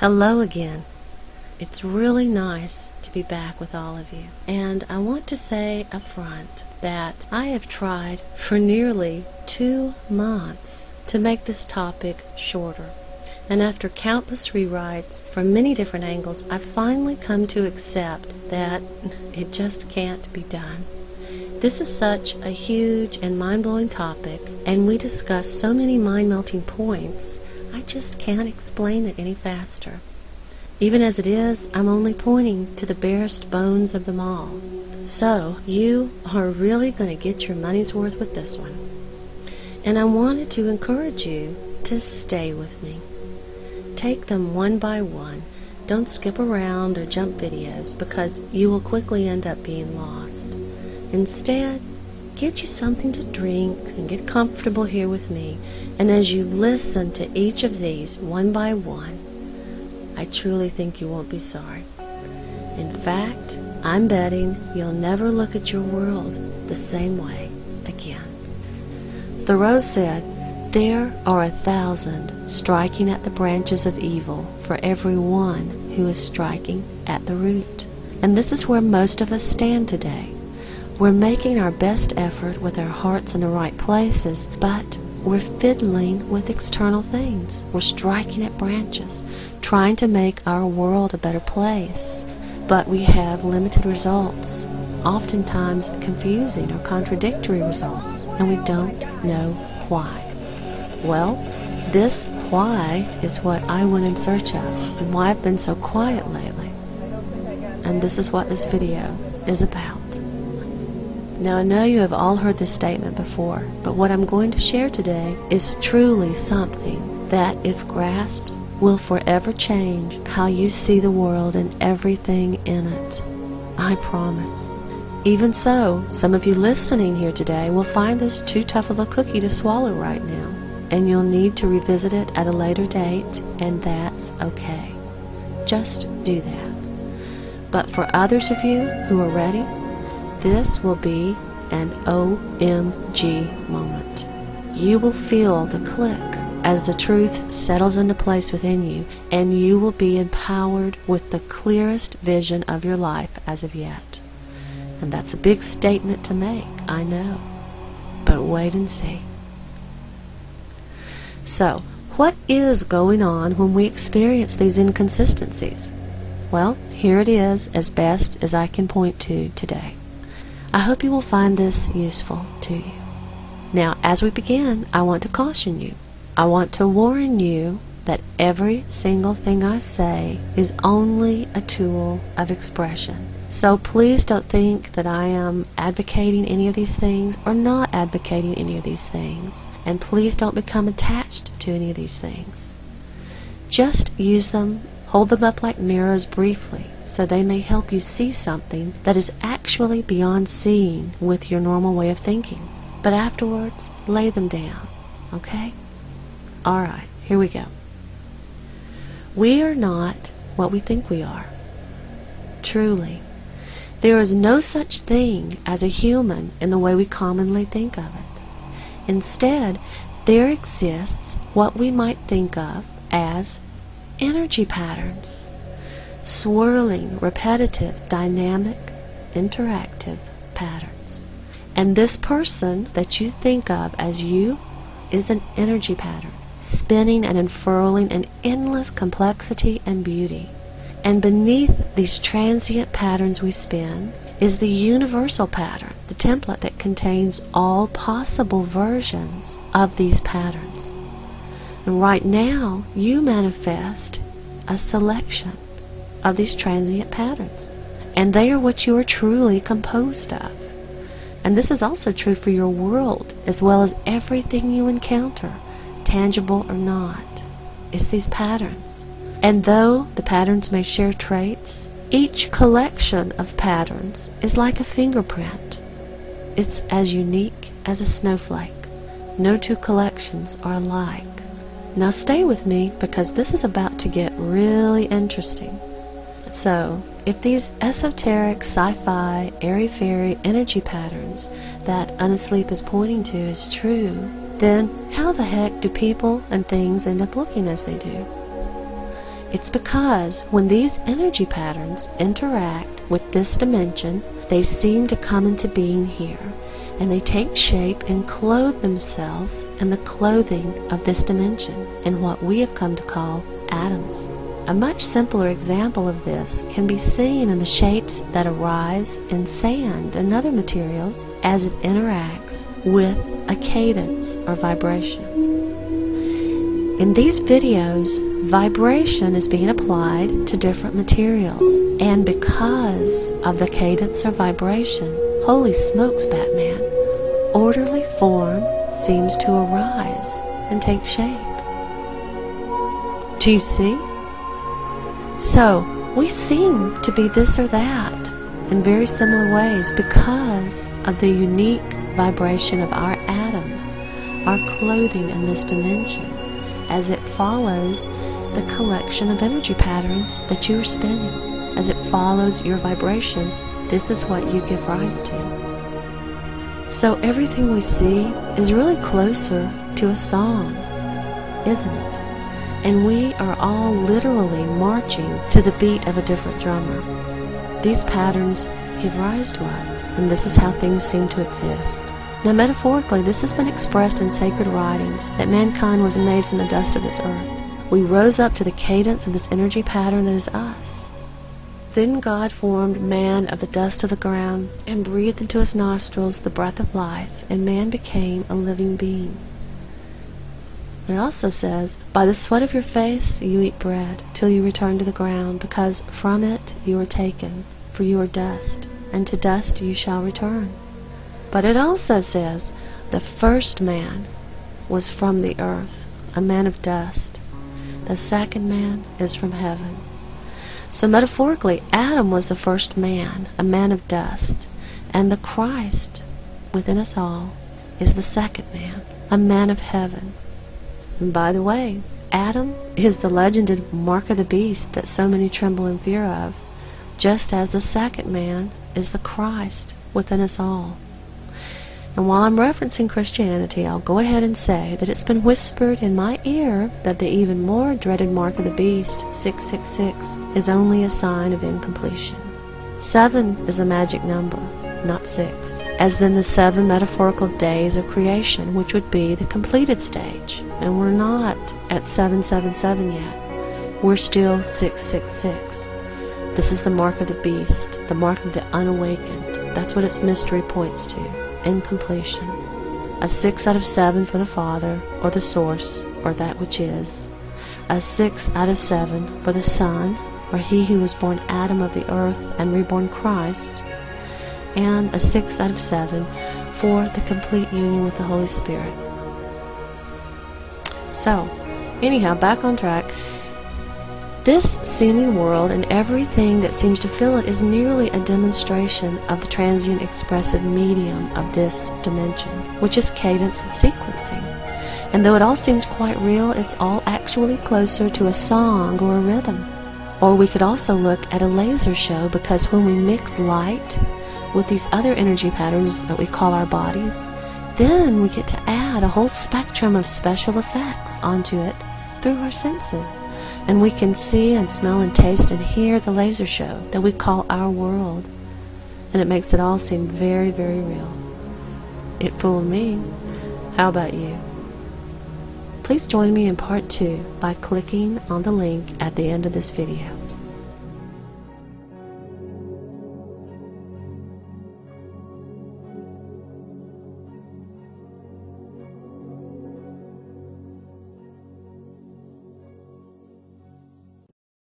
Hello again. It's really nice to be back with all of you. And I want to say up front that I have tried for nearly two months to make this topic shorter. And after countless rewrites from many different angles, I've finally come to accept that it just can't be done. This is such a huge and mind blowing topic, and we discuss so many mind melting points, I just can't explain it any faster. Even as it is, I'm only pointing to the barest bones of them all. So, you are really going to get your money's worth with this one. And I wanted to encourage you to stay with me. Take them one by one. Don't skip around or jump videos because you will quickly end up being lost. Instead, get you something to drink and get comfortable here with me. And as you listen to each of these one by one, I truly think you won't be sorry. In fact, I'm betting you'll never look at your world the same way again. Thoreau said, there are a thousand striking at the branches of evil for every one who is striking at the root. And this is where most of us stand today. We're making our best effort with our hearts in the right places, but we're fiddling with external things. We're striking at branches, trying to make our world a better place. But we have limited results, oftentimes confusing or contradictory results, and we don't know why. Well, this why is what I went in search of and why I've been so quiet lately. And this is what this video is about. Now, I know you have all heard this statement before, but what I'm going to share today is truly something that, if grasped, will forever change how you see the world and everything in it. I promise. Even so, some of you listening here today will find this too tough of a cookie to swallow right now and you'll need to revisit it at a later date, and that's okay. Just do that. But for others of you who are ready, this will be an OMG moment. You will feel the click as the truth settles into place within you, and you will be empowered with the clearest vision of your life as of yet. And that's a big statement to make, I know. But wait and see. So, what is going on when we experience these inconsistencies? Well, here it is as best as I can point to today. I hope you will find this useful to you. Now, as we begin, I want to caution you. I want to warn you that every single thing I say is only a tool of expression. So please don't think that I am advocating any of these things or not advocating any of these things. And please don't become attached to any of these things. Just use them, hold them up like mirrors briefly, so they may help you see something that is actually beyond seeing with your normal way of thinking. But afterwards, lay them down, okay? Alright, here we go. We are not what we think we are. Truly. There is no such thing as a human in the way we commonly think of it. Instead, there exists what we might think of as energy patterns swirling, repetitive, dynamic, interactive patterns. And this person that you think of as you is an energy pattern, spinning and unfurling in endless complexity and beauty. And beneath these transient patterns we spin is the universal pattern, the template that contains all possible versions of these patterns. And right now, you manifest a selection of these transient patterns. And they are what you are truly composed of. And this is also true for your world as well as everything you encounter, tangible or not. It's these patterns. And though the patterns may share traits, each collection of patterns is like a fingerprint. It's as unique as a snowflake. No two collections are alike. Now stay with me because this is about to get really interesting. So, if these esoteric, sci fi, airy fairy energy patterns that Unasleep is pointing to is true, then how the heck do people and things end up looking as they do? It's because when these energy patterns interact with this dimension, they seem to come into being here and they take shape and clothe themselves in the clothing of this dimension in what we have come to call atoms. A much simpler example of this can be seen in the shapes that arise in sand and other materials as it interacts with a cadence or vibration. In these videos, vibration is being applied to different materials, and because of the cadence or vibration, holy smokes, Batman, orderly form seems to arise and take shape. Do you see? So, we seem to be this or that in very similar ways because of the unique vibration of our atoms, our clothing in this dimension, as it follows the collection of energy patterns that you are spinning. As it follows your vibration, this is what you give rise to. So everything we see is really closer to a song, isn't it? And we are all literally marching to the beat of a different drummer. These patterns give rise to us, and this is how things seem to exist. Now, metaphorically, this has been expressed in sacred writings that mankind was made from the dust of this earth. We rose up to the cadence of this energy pattern that is us. Then God formed man of the dust of the ground and breathed into his nostrils the breath of life, and man became a living being. It also says, By the sweat of your face you eat bread, till you return to the ground, because from it you are taken, for you are dust, and to dust you shall return. But it also says, The first man was from the earth, a man of dust. The second man is from heaven. So metaphorically, Adam was the first man, a man of dust, and the Christ within us all is the second man, a man of heaven. And by the way, Adam is the legended mark of the beast that so many tremble in fear of, just as the second man is the Christ within us all. And while I'm referencing Christianity, I'll go ahead and say that it's been whispered in my ear that the even more dreaded mark of the beast, 666, is only a sign of incompletion. Seven is a magic number, not six, as then the seven metaphorical days of creation, which would be the completed stage. And we're not at 777 yet. We're still 666. This is the mark of the beast, the mark of the unawakened. That's what its mystery points to. Incompletion. A six out of seven for the Father, or the Source, or that which is. A six out of seven for the Son, or he who was born Adam of the earth and reborn Christ and a 6 out of 7 for the complete union with the Holy Spirit. So, anyhow, back on track. This seeming world and everything that seems to fill it is merely a demonstration of the transient expressive medium of this dimension, which is cadence and sequencing. And though it all seems quite real, it's all actually closer to a song or a rhythm. Or we could also look at a laser show because when we mix light with these other energy patterns that we call our bodies, then we get to add a whole spectrum of special effects onto it through our senses. And we can see and smell and taste and hear the laser show that we call our world. And it makes it all seem very, very real. It fooled me. How about you? Please join me in part two by clicking on the link at the end of this video.